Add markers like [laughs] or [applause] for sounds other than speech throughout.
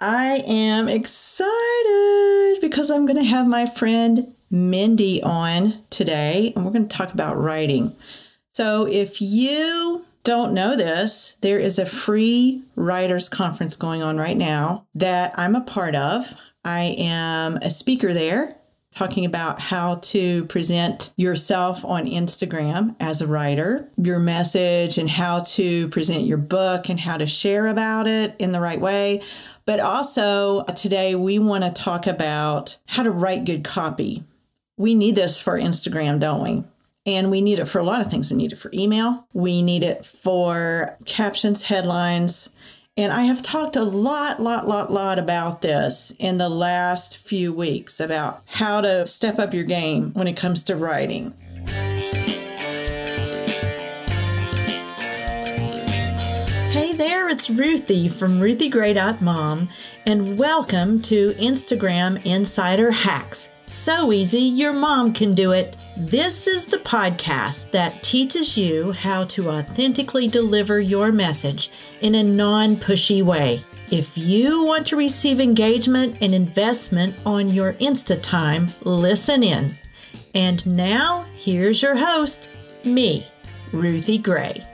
I am excited because I'm going to have my friend Mindy on today, and we're going to talk about writing. So, if you don't know this, there is a free writers conference going on right now that I'm a part of. I am a speaker there talking about how to present yourself on Instagram as a writer, your message, and how to present your book and how to share about it in the right way. But also, today we want to talk about how to write good copy. We need this for Instagram, don't we? And we need it for a lot of things. We need it for email, we need it for captions, headlines, and I have talked a lot, lot, lot, lot about this in the last few weeks about how to step up your game when it comes to writing. Hey there, it's Ruthie from RuthieGray.mom, and welcome to Instagram Insider Hacks so easy, your mom can do it. This is the podcast that teaches you how to authentically deliver your message in a non pushy way. If you want to receive engagement and investment on your Insta time, listen in. And now, here's your host, me, Ruthie Gray.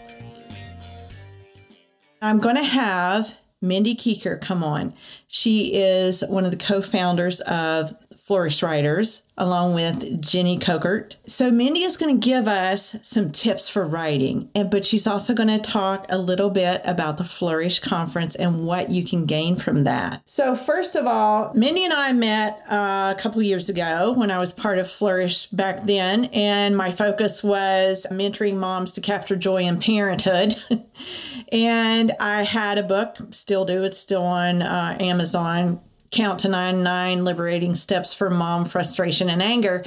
I'm going to have Mindy Kiker come on. She is one of the co founders of Flourish Writers, along with Jenny Kochert. So Mindy is going to give us some tips for writing, and but she's also going to talk a little bit about the Flourish conference and what you can gain from that. So first of all, Mindy and I met uh, a couple years ago when I was part of Flourish back then, and my focus was mentoring moms to capture joy in parenthood. [laughs] and I had a book, still do. It's still on uh, Amazon Count to Nine Nine Liberating Steps for Mom Frustration and Anger.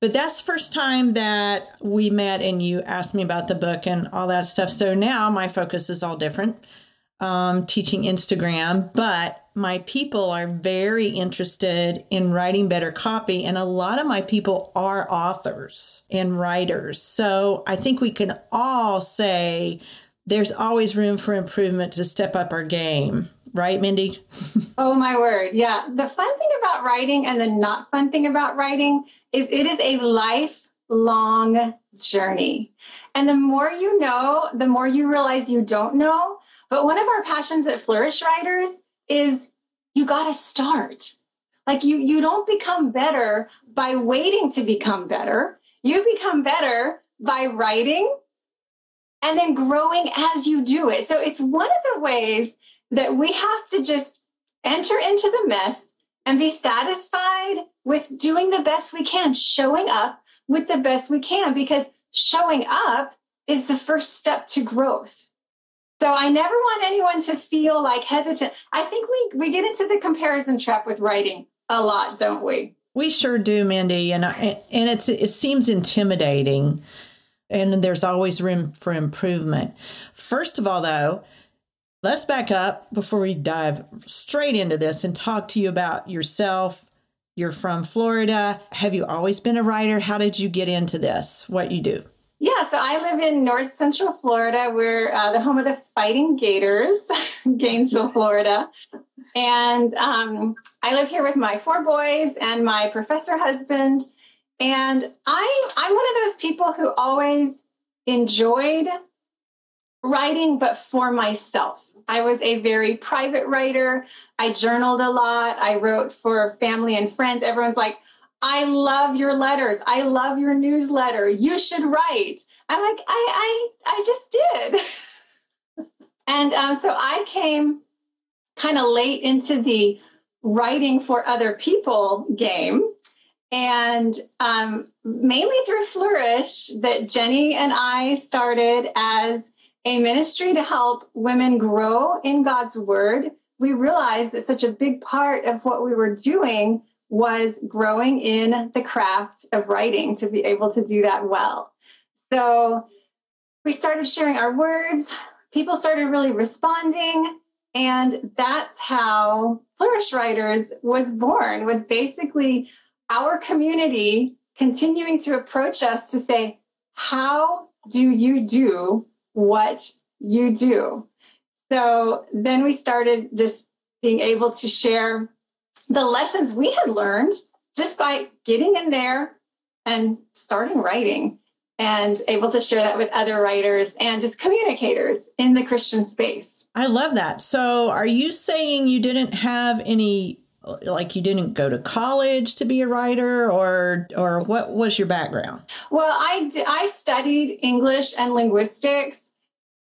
But that's the first time that we met and you asked me about the book and all that stuff. So now my focus is all different, um, teaching Instagram, but my people are very interested in writing better copy. And a lot of my people are authors and writers. So I think we can all say there's always room for improvement to step up our game right, Mindy? oh, my word. Yeah. The fun thing about writing and the not fun thing about writing is it is a lifelong journey. And the more you know, the more you realize you don't know. But one of our passions at Flourish Writers is you got to start. Like you, you don't become better by waiting to become better. You become better by writing and then growing as you do it. So it's one of the ways that we have to just enter into the mess and be satisfied with doing the best we can, showing up with the best we can, because showing up is the first step to growth. So I never want anyone to feel like hesitant. I think we, we get into the comparison trap with writing a lot, don't we? We sure do, Mindy, and I, and it's it seems intimidating, and there's always room for improvement. First of all, though, Let's back up before we dive straight into this and talk to you about yourself. You're from Florida. Have you always been a writer? How did you get into this? What you do? Yeah, so I live in North Central Florida. We're uh, the home of the Fighting Gators, [laughs] Gainesville, Florida. And um, I live here with my four boys and my professor husband. And I, I'm one of those people who always enjoyed writing, but for myself. I was a very private writer. I journaled a lot. I wrote for family and friends. Everyone's like, I love your letters. I love your newsletter. You should write. I'm like, I, I, I just did. [laughs] and um, so I came kind of late into the writing for other people game. And um, mainly through Flourish, that Jenny and I started as a ministry to help women grow in God's word, we realized that such a big part of what we were doing was growing in the craft of writing to be able to do that well. So we started sharing our words, people started really responding, and that's how Flourish Writers was born, was basically our community continuing to approach us to say, how do you do what you do. So then we started just being able to share the lessons we had learned just by getting in there and starting writing and able to share that with other writers and just communicators in the Christian space. I love that. So, are you saying you didn't have any like you didn't go to college to be a writer or or what was your background? Well, I I studied English and linguistics.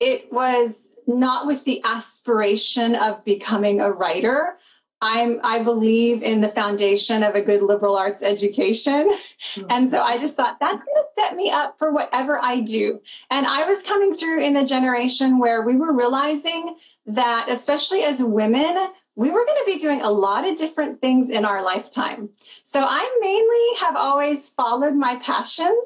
It was not with the aspiration of becoming a writer. I'm I believe in the foundation of a good liberal arts education. Mm-hmm. And so I just thought that's going to set me up for whatever I do. And I was coming through in a generation where we were realizing that especially as women, we were going to be doing a lot of different things in our lifetime. So I mainly have always followed my passions.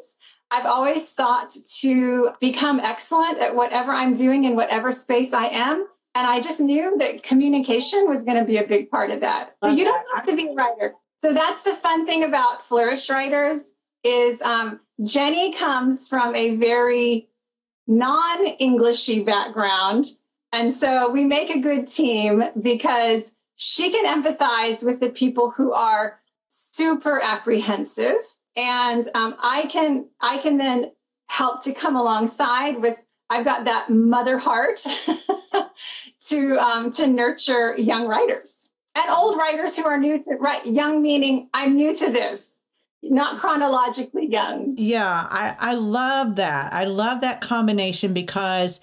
I've always sought to become excellent at whatever I'm doing in whatever space I am. And I just knew that communication was going to be a big part of that. So you don't have to be a writer. So that's the fun thing about Flourish Writers is um, Jenny comes from a very non-Englishy background. And so we make a good team because she can empathize with the people who are super apprehensive. And um, I can I can then help to come alongside with I've got that mother heart [laughs] to um, to nurture young writers and old writers who are new to right young meaning I'm new to this not chronologically young. Yeah, I, I love that. I love that combination because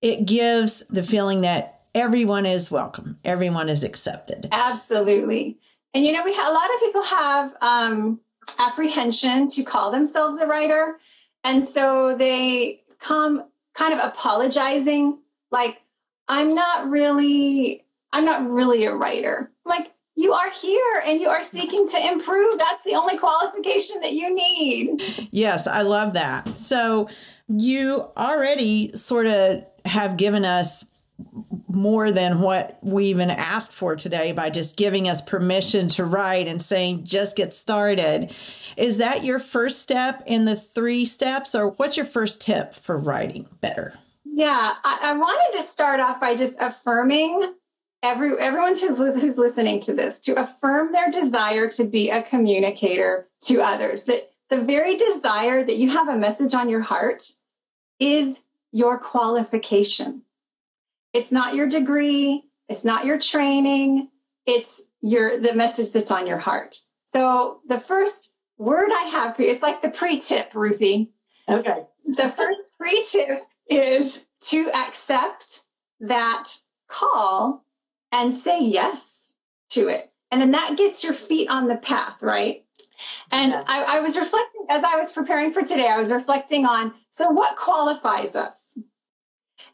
it gives the feeling that everyone is welcome, everyone is accepted. Absolutely. And you know, we ha- a lot of people have um, apprehension to call themselves a writer, and so they come kind of apologizing, like, I'm not really, I'm not really a writer. I'm like, you are here and you are seeking to improve. That's the only qualification that you need. Yes, I love that. So you already sort of have given us more than what we even asked for today by just giving us permission to write and saying just get started. Is that your first step in the three steps, or what's your first tip for writing better? Yeah, I, I wanted to start off by just affirming every everyone who's, who's listening to this to affirm their desire to be a communicator to others. That the very desire that you have a message on your heart is your qualification. It's not your degree, it's not your training, it's your the message that's on your heart. So the first word I have for you, it's like the pre-tip, Ruthie. Okay. The first pre-tip is to accept that call and say yes to it. And then that gets your feet on the path, right? And yes. I, I was reflecting, as I was preparing for today, I was reflecting on so what qualifies us?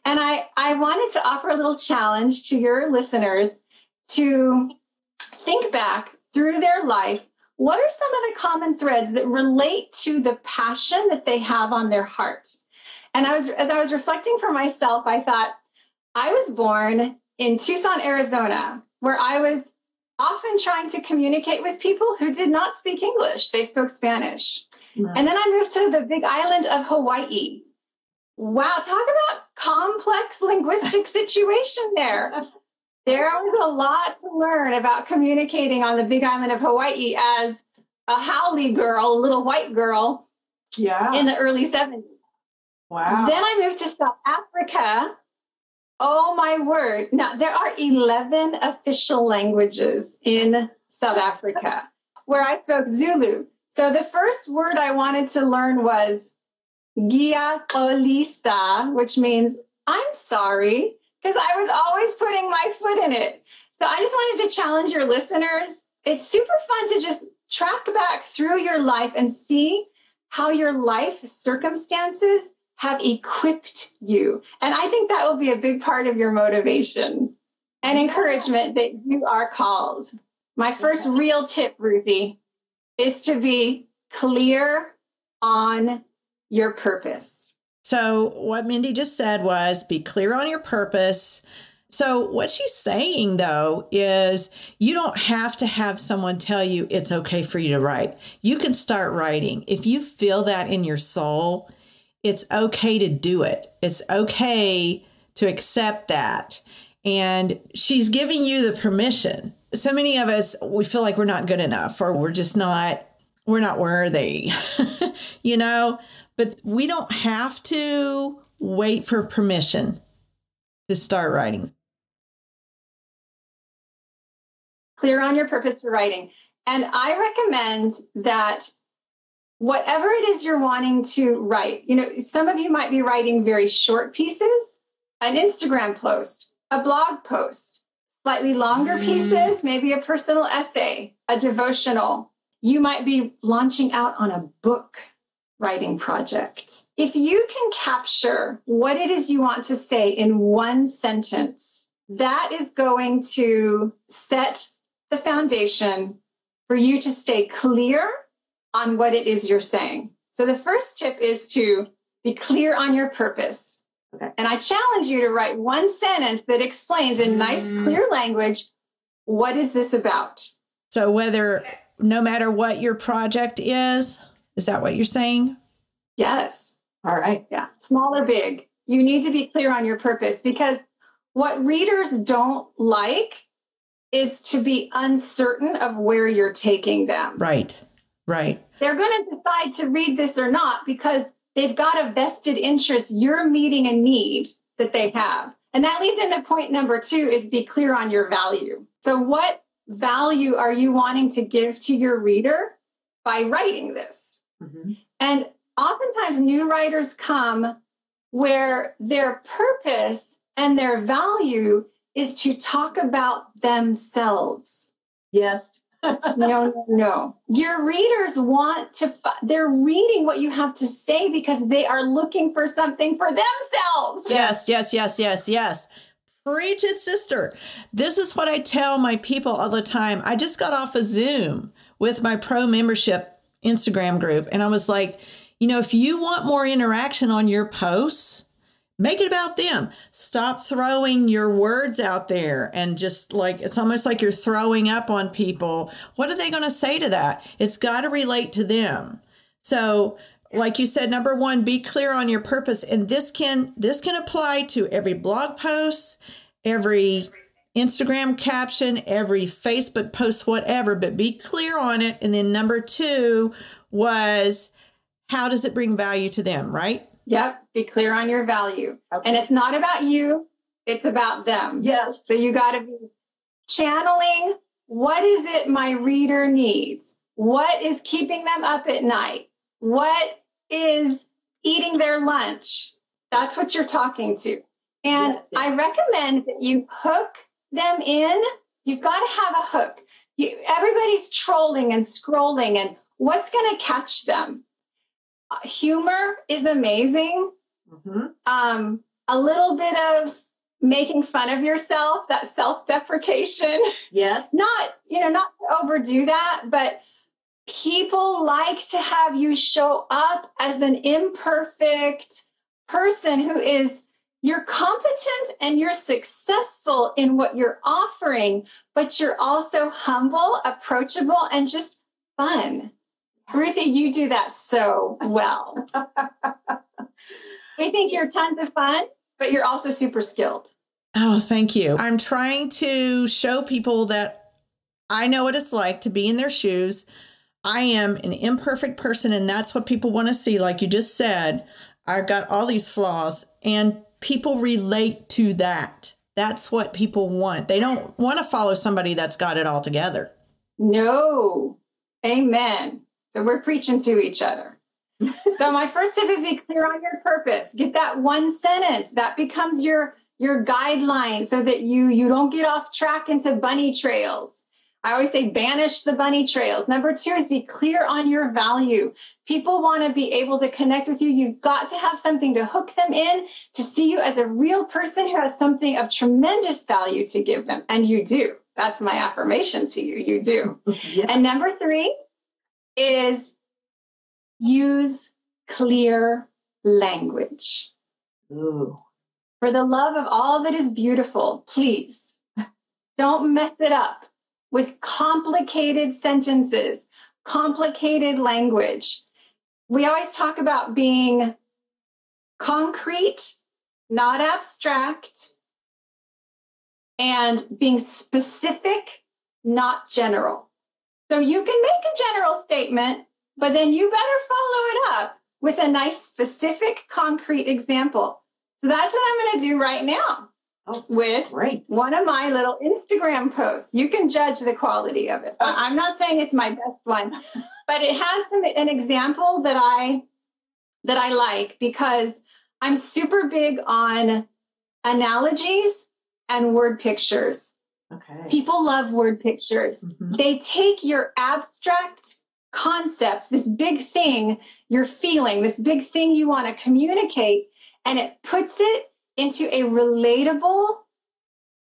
And I, I wanted to offer a little challenge to your listeners to think back through their life. What are some of the common threads that relate to the passion that they have on their heart? And I was, as I was reflecting for myself, I thought, I was born in Tucson, Arizona, where I was often trying to communicate with people who did not speak English. They spoke Spanish. And then I moved to the big island of Hawaii. Wow, talk about complex linguistic situation there. There was a lot to learn about communicating on the big island of Hawaii as a haole girl, a little white girl yeah. in the early 70s. Wow. Then I moved to South Africa Oh my word. Now, there are 11 official languages in South Africa where I spoke Zulu. So the first word I wanted to learn was Ngiyaxolisa, which means I'm sorry, because I was always putting my foot in it. So I just wanted to challenge your listeners. It's super fun to just track back through your life and see how your life circumstances have equipped you. And I think that will be a big part of your motivation and encouragement that you are called. My first real tip, Ruthie, is to be clear on your purpose. So, what Mindy just said was be clear on your purpose. So, what she's saying though is you don't have to have someone tell you it's okay for you to write. You can start writing. If you feel that in your soul, it's okay to do it. It's okay to accept that. and she's giving you the permission. So many of us, we feel like we're not good enough or we're just not, we're not worthy, [laughs] you know, but we don't have to wait for permission to start writing. Clear on your purpose for writing. And I recommend that whatever it is you're wanting to write, you know, some of you might be writing very short pieces, an Instagram post, a blog post, slightly longer mm. pieces, maybe a personal essay, a devotional. You might be launching out on a book writing project. If you can capture what it is you want to say in one sentence, that is going to set the foundation for you to stay clear on what it is you're saying. So the first tip is to be clear on your purpose. Okay. And I challenge you to write one sentence that explains in nice, mm. clear language what is this about? So whether no matter what your project is, is that what you're saying? Yes. All right. Yeah. Small or big. You need to be clear on your purpose because what readers don't like is to be uncertain of where you're taking them. Right. Right. They're going to decide to read this or not because they've got a vested interest. You're meeting a need that they have. And that leads into point number two is be clear on your value. So what value are you wanting to give to your reader by writing this? Mm-hmm. And oftentimes new writers come where their purpose and their value is to talk about themselves. Yes. [laughs] no, no, no. Your readers want to, they're reading what you have to say because they are looking for something for themselves. Yes, yes, yes, yes, yes. Preach it, sister. This is what I tell my people all the time. I just got off a Zoom with my pro membership Instagram group, and I was like, you know, if you want more interaction on your posts, make it about them. Stop throwing your words out there and just like it's almost like you're throwing up on people. What are they going to say to that? It's got to relate to them. So, like you said number 1, be clear on your purpose and this can this can apply to every blog post, every Instagram caption, every Facebook post whatever, but be clear on it and then number 2 was how does it bring value to them, right? Yep. Be clear on your value. Okay. And it's not about you, it's about them. Yes. So you got to be channeling what is it my reader needs? What is keeping them up at night? What is eating their lunch? That's what you're talking to. And yes, yes. I recommend that you hook them in. You've got to have a hook. You, everybody's trolling and scrolling, and what's going to catch them? humor is amazing. Mm-hmm. Um, a little bit of making fun of yourself, that self-deprecation. Yes. [laughs] Not, you know, not to overdo that, but people like to have you show up as an imperfect person who is you're competent and you're successful in what you're offering, but you're also humble, approachable, and just fun. Ruthie, you do that so well. [laughs] we think you're tons of fun, but you're also super skilled. Oh, thank you. I'm trying to show people that I know what it's like to be in their shoes. I am an imperfect person, and that's what people want to see. Like you just said, I've got all these flaws, and people relate to that. That's what people want. They don't want to follow somebody that's got it all together. No. Amen. So we're preaching to each other. [laughs] so my first tip is be clear on your purpose. Get that one sentence that becomes your your guideline so that you you don't get off track into bunny trails. I always say banish the bunny trails. Number two is be clear on your value. People want to be able to connect with you. You've got to have something to hook them in to see you as a real person who has something of tremendous value to give them. And you do. That's my affirmation to you. You do. [laughs] Yeah. And number three is use clear language. Ooh. For the love of all that is beautiful, please don't mess it up with complicated sentences, complicated language. We always talk about being concrete, not abstract, and being specific, not general. So you can make a general statement, but then you better follow it up with a nice, specific, concrete example. So that's what I'm going to do right now Oh, with great. one of my little Instagram posts. You can judge the quality of it. I'm not saying it's my best one, but it has some, an example that I that I like because I'm super big on analogies and word pictures. Okay. People love word pictures. Mhm. They take your abstract concepts, this big thing you're feeling, this big thing you want to communicate, and it puts it into a relatable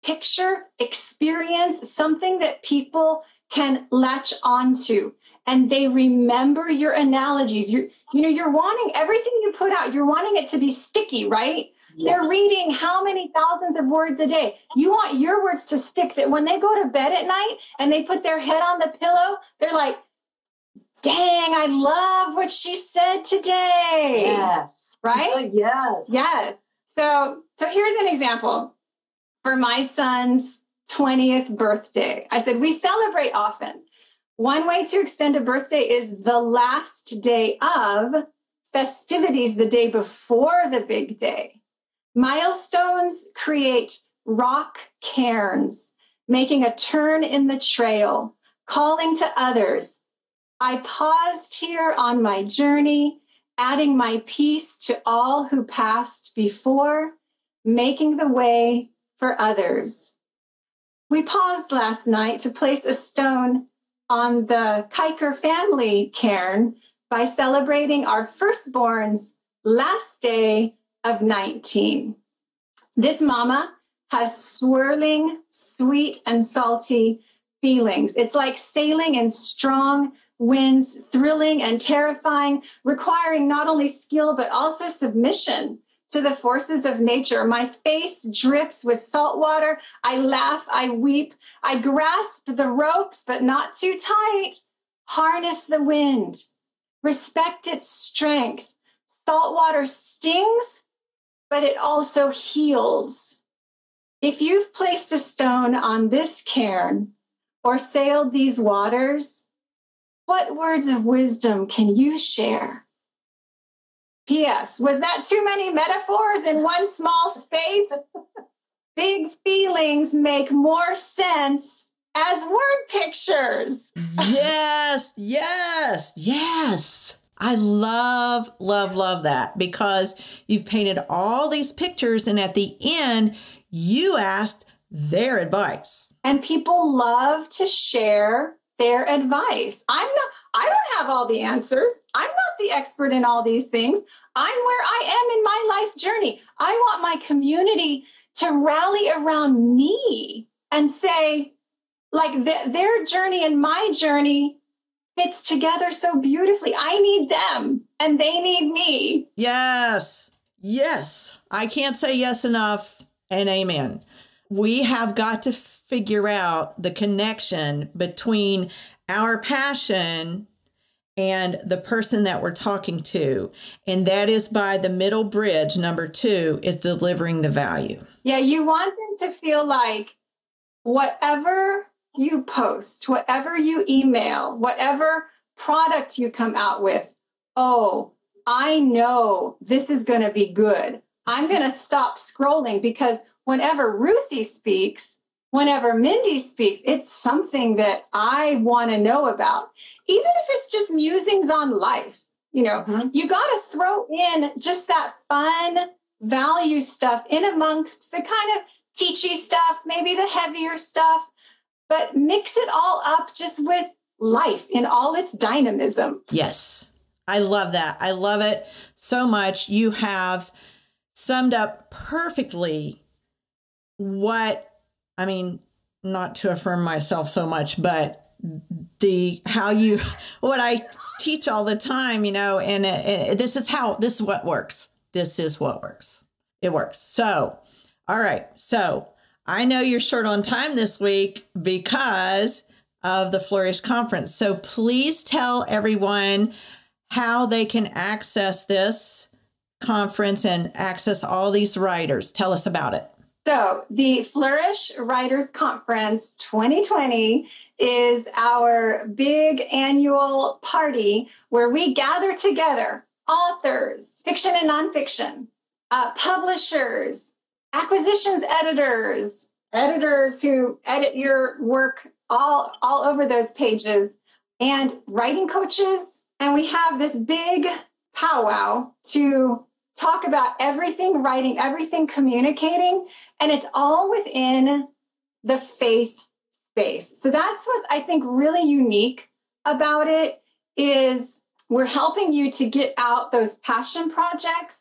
picture, experience, something that people can latch onto. And they remember your analogies. You're, you know, you're wanting everything you put out, you're wanting it to be sticky, right? Yeah. They're reading how many thousands of words a day. You want your words to stick that when they go to bed at night and they put their head on the pillow, they're like, dang, I love what she said today. Yes. Right? Oh, yes. Yes. So, so here's an example for my son's 20th birthday. I said, we celebrate often. One way to extend a birthday is the last day of festivities, the day before the big day. Milestones create rock cairns, making a turn in the trail, calling to others. I paused here on my journey, adding my piece to all who passed before, making the way for others. We paused last night to place a stone on the Kiker family cairn by celebrating our firstborn's last day of 19. This mama has swirling, sweet, and salty feelings. It's like sailing in strong winds, thrilling and terrifying, requiring not only skill but also submission to the forces of nature. My face drips with salt water. I laugh, I weep, I grasp the ropes, but not too tight. Harness the wind, respect its strength. Salt water stings, but it also heals. If you've placed a stone on this cairn or sailed these waters, what words of wisdom can you share? P.S. Was that too many metaphors in one small space? [laughs] Big feelings make more sense as word pictures. yes, yes, yes. I love, love, love that because you've painted all these pictures, and at the end, you asked their advice. And people love to share their advice. I'm not, I don't have all the answers. I'm the expert in all these things. I'm where I am in my life journey. I want my community to rally around me and say, like, th- their journey and my journey fits together so beautifully. I need them and they need me. Yes, yes. I can't say yes enough and amen. We have got to figure out the connection between our passion and the person that we're talking to. And that is by the middle bridge, number two, is delivering the value. Yeah, you want them to feel like whatever you post, whatever you email, whatever product you come out with, oh, I know this is going to be good. I'm going to stop scrolling because whenever Ruthie speaks, whenever Mindy speaks, it's something that I want to know about. Even if it's just musings on life, you know, Mhm. you got to throw in just that fun value stuff in amongst the kind of teachy stuff, maybe the heavier stuff, but mix it all up just with life in all its dynamism. Yes. I love that. I love it so much. You have summed up perfectly what I mean, not to affirm myself so much, but the how you [laughs] what I teach all the time, you know, and it, it- this is how this is what works. This is what works. It works. So, all right. So, I know you're short on time this week because of the Flourish conference. So, please tell everyone how they can access this conference and access all these writers. Tell us about it. So the Flourish Writers Conference 2020 is our big annual party where we gather together authors, fiction and nonfiction, uh, publishers, acquisitions editors, editors who edit your work all, all over those pages, and writing coaches. And we have this big powwow to talk about everything writing, everything communicating, and it's all within the faith space. So that's what I think really unique about it is we're helping you to get out those passion projects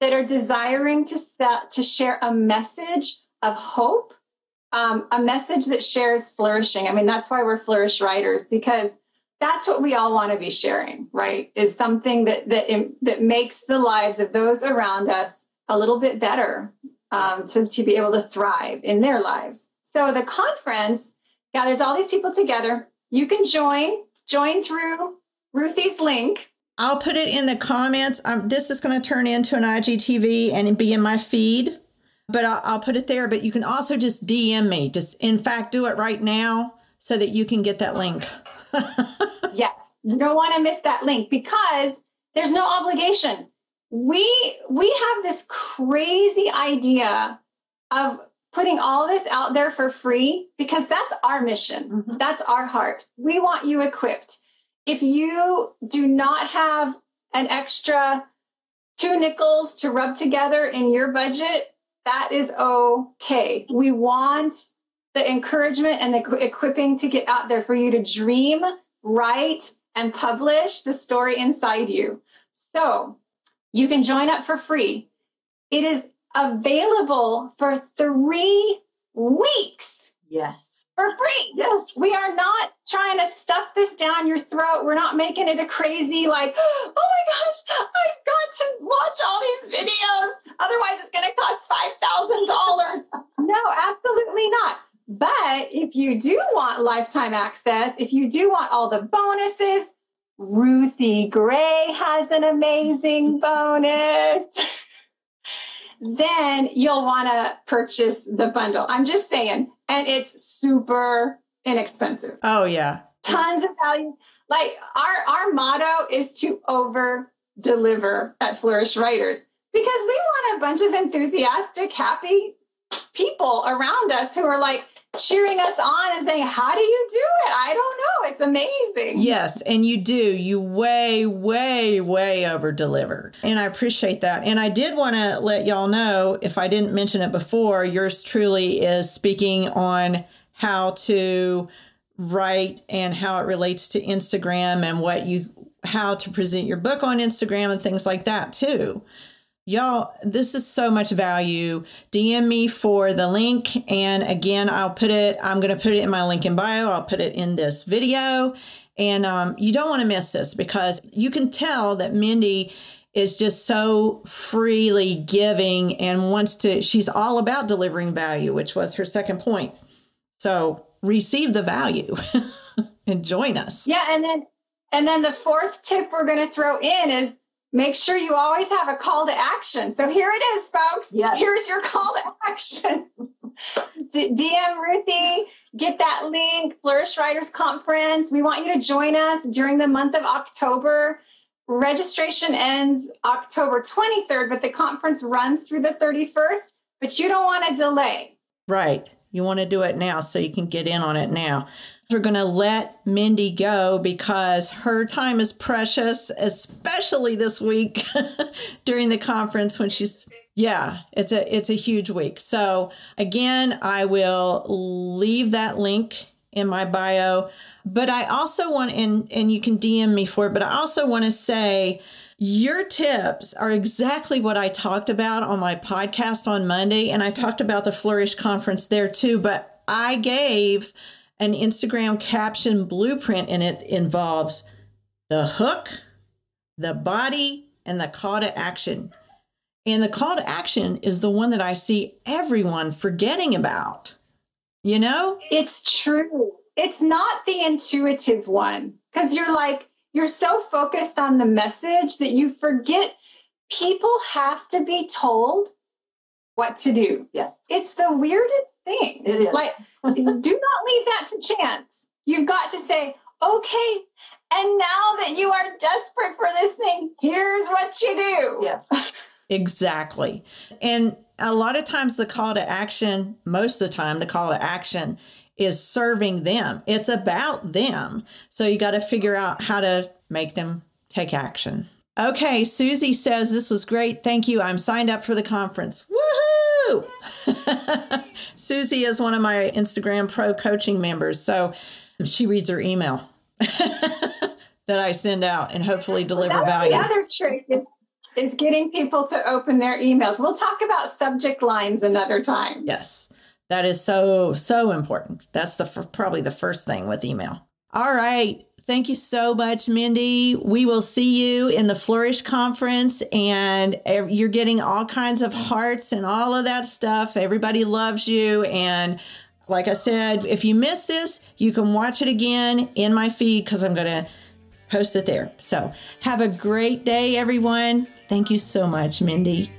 that are desiring to set, to share a message of hope, um, a message that shares flourishing. I mean, that's why we're flourish writers because that's what we all want to be sharing, right? Is something that that that makes the lives of those around us a little bit better um, to to be able to thrive in their lives. So the conference gathers all these people together. You can join join through Ruthie's link. I'll put it in the comments. Um, this is going to turn into an IGTV and be in my feed, but I'll, I'll put it there. But you can also just DM me. Just in fact, do it right now so that you can get that link. [laughs] yes, you don't want to miss that link because there's no obligation. We we have this crazy idea of putting all this out there for free because that's our mission. Mm-hmm. That's our heart. We want you equipped. If you do not have an extra two nickels to rub together in your budget, that is okay. We want the encouragement and the equipping to get out there for you to dream, write, and publish the story inside you. So you can join up for free. It is available for three weeks. Yes. For free. Yes. We are not trying to stuff this down your throat. We're not making it a crazy, like, [gasps] oh my gosh, I've got to watch all these videos. Otherwise, it's going to cost $5,000. no, absolutely not. But if you do want lifetime access, if you do want all the bonuses, Ruthie Gray has an amazing [laughs] bonus. then you'll want to purchase the bundle. I'm just saying. And it's super inexpensive. Oh, yeah. Tons of value. Like our, our motto is to over deliver at Flourish Writers because we want a bunch of enthusiastic, happy people around us who are like, cheering us on and saying, How do you do it? I don't know. It's amazing. Yes, and you do. You way, way, way over deliver. And I appreciate that. And I did want to let y'all know, if I didn't mention it before, yours truly is speaking on how to write and how it relates to Instagram and what you how to present your book on Instagram and things like that too. Y'all, this is so much value. DM me for the link. And again, I'll put it, I'm going to put it in my link in bio. I'll put it in this video. And um, you don't want to miss this because you can tell that Mindy is just so freely giving and wants to, she's all about delivering value, which was her second point. So receive the value [laughs] and join us. Yeah. And then, and then the fourth tip we're going to throw in is make sure you always have a call to action. So here it is, folks. Yes. Here's your call to action. [laughs] DM Ruthie, get that link, Flourish Writers Conference. We want you to join us during the month of October. Registration ends October 23rd, but the conference runs through the 31st, but you don't want to delay. Right. You want to do it now so you can get in on it now. We're going to let Mindy go because her time is precious, especially this week [laughs] during the conference when she's yeah, it's a it's a huge week. So again, I will leave that link in my bio, but I also want and and you can DM me for it, but I also want to say your tips are exactly what I talked about on my podcast on Monday and I talked about the Flourish conference there too, but I gave an Instagram caption blueprint, and it involves the hook, the body, and the call to action. And the call to action is the one that I see everyone forgetting about. You know? It's true. It's not the intuitive one because you're like, you're so focused on the message that you forget people have to be told what to do. Yes. It's the weirdest thing. It is. Like, [laughs] do not leave that to chance. You've got to say, okay, and now that you are desperate for this thing, here's what you do. Yes. Exactly. And a lot of times the call to action, most of the time, the call to action is serving them. It's about them. So you got to figure out how to make them take action. Okay, Susie says this was great. Thank you. I'm signed up for the conference. Woohoo! [laughs] Susie is one of my Instagram pro coaching members. So she reads her email [laughs] that I send out and hopefully deliver value. the other trick is, is getting people to open their emails. We'll talk about subject lines another time. Yes, that is so, so important. That's the probably the first thing with email. All right. Thank you so much, Mindy. We will see you in the Flourish conference, and you're getting all kinds of hearts and all of that stuff. Everybody loves you. And like I said, if you missed this, you can watch it again in my feed because I'm going to post it there. So have a great day, everyone. Thank you so much, Mindy.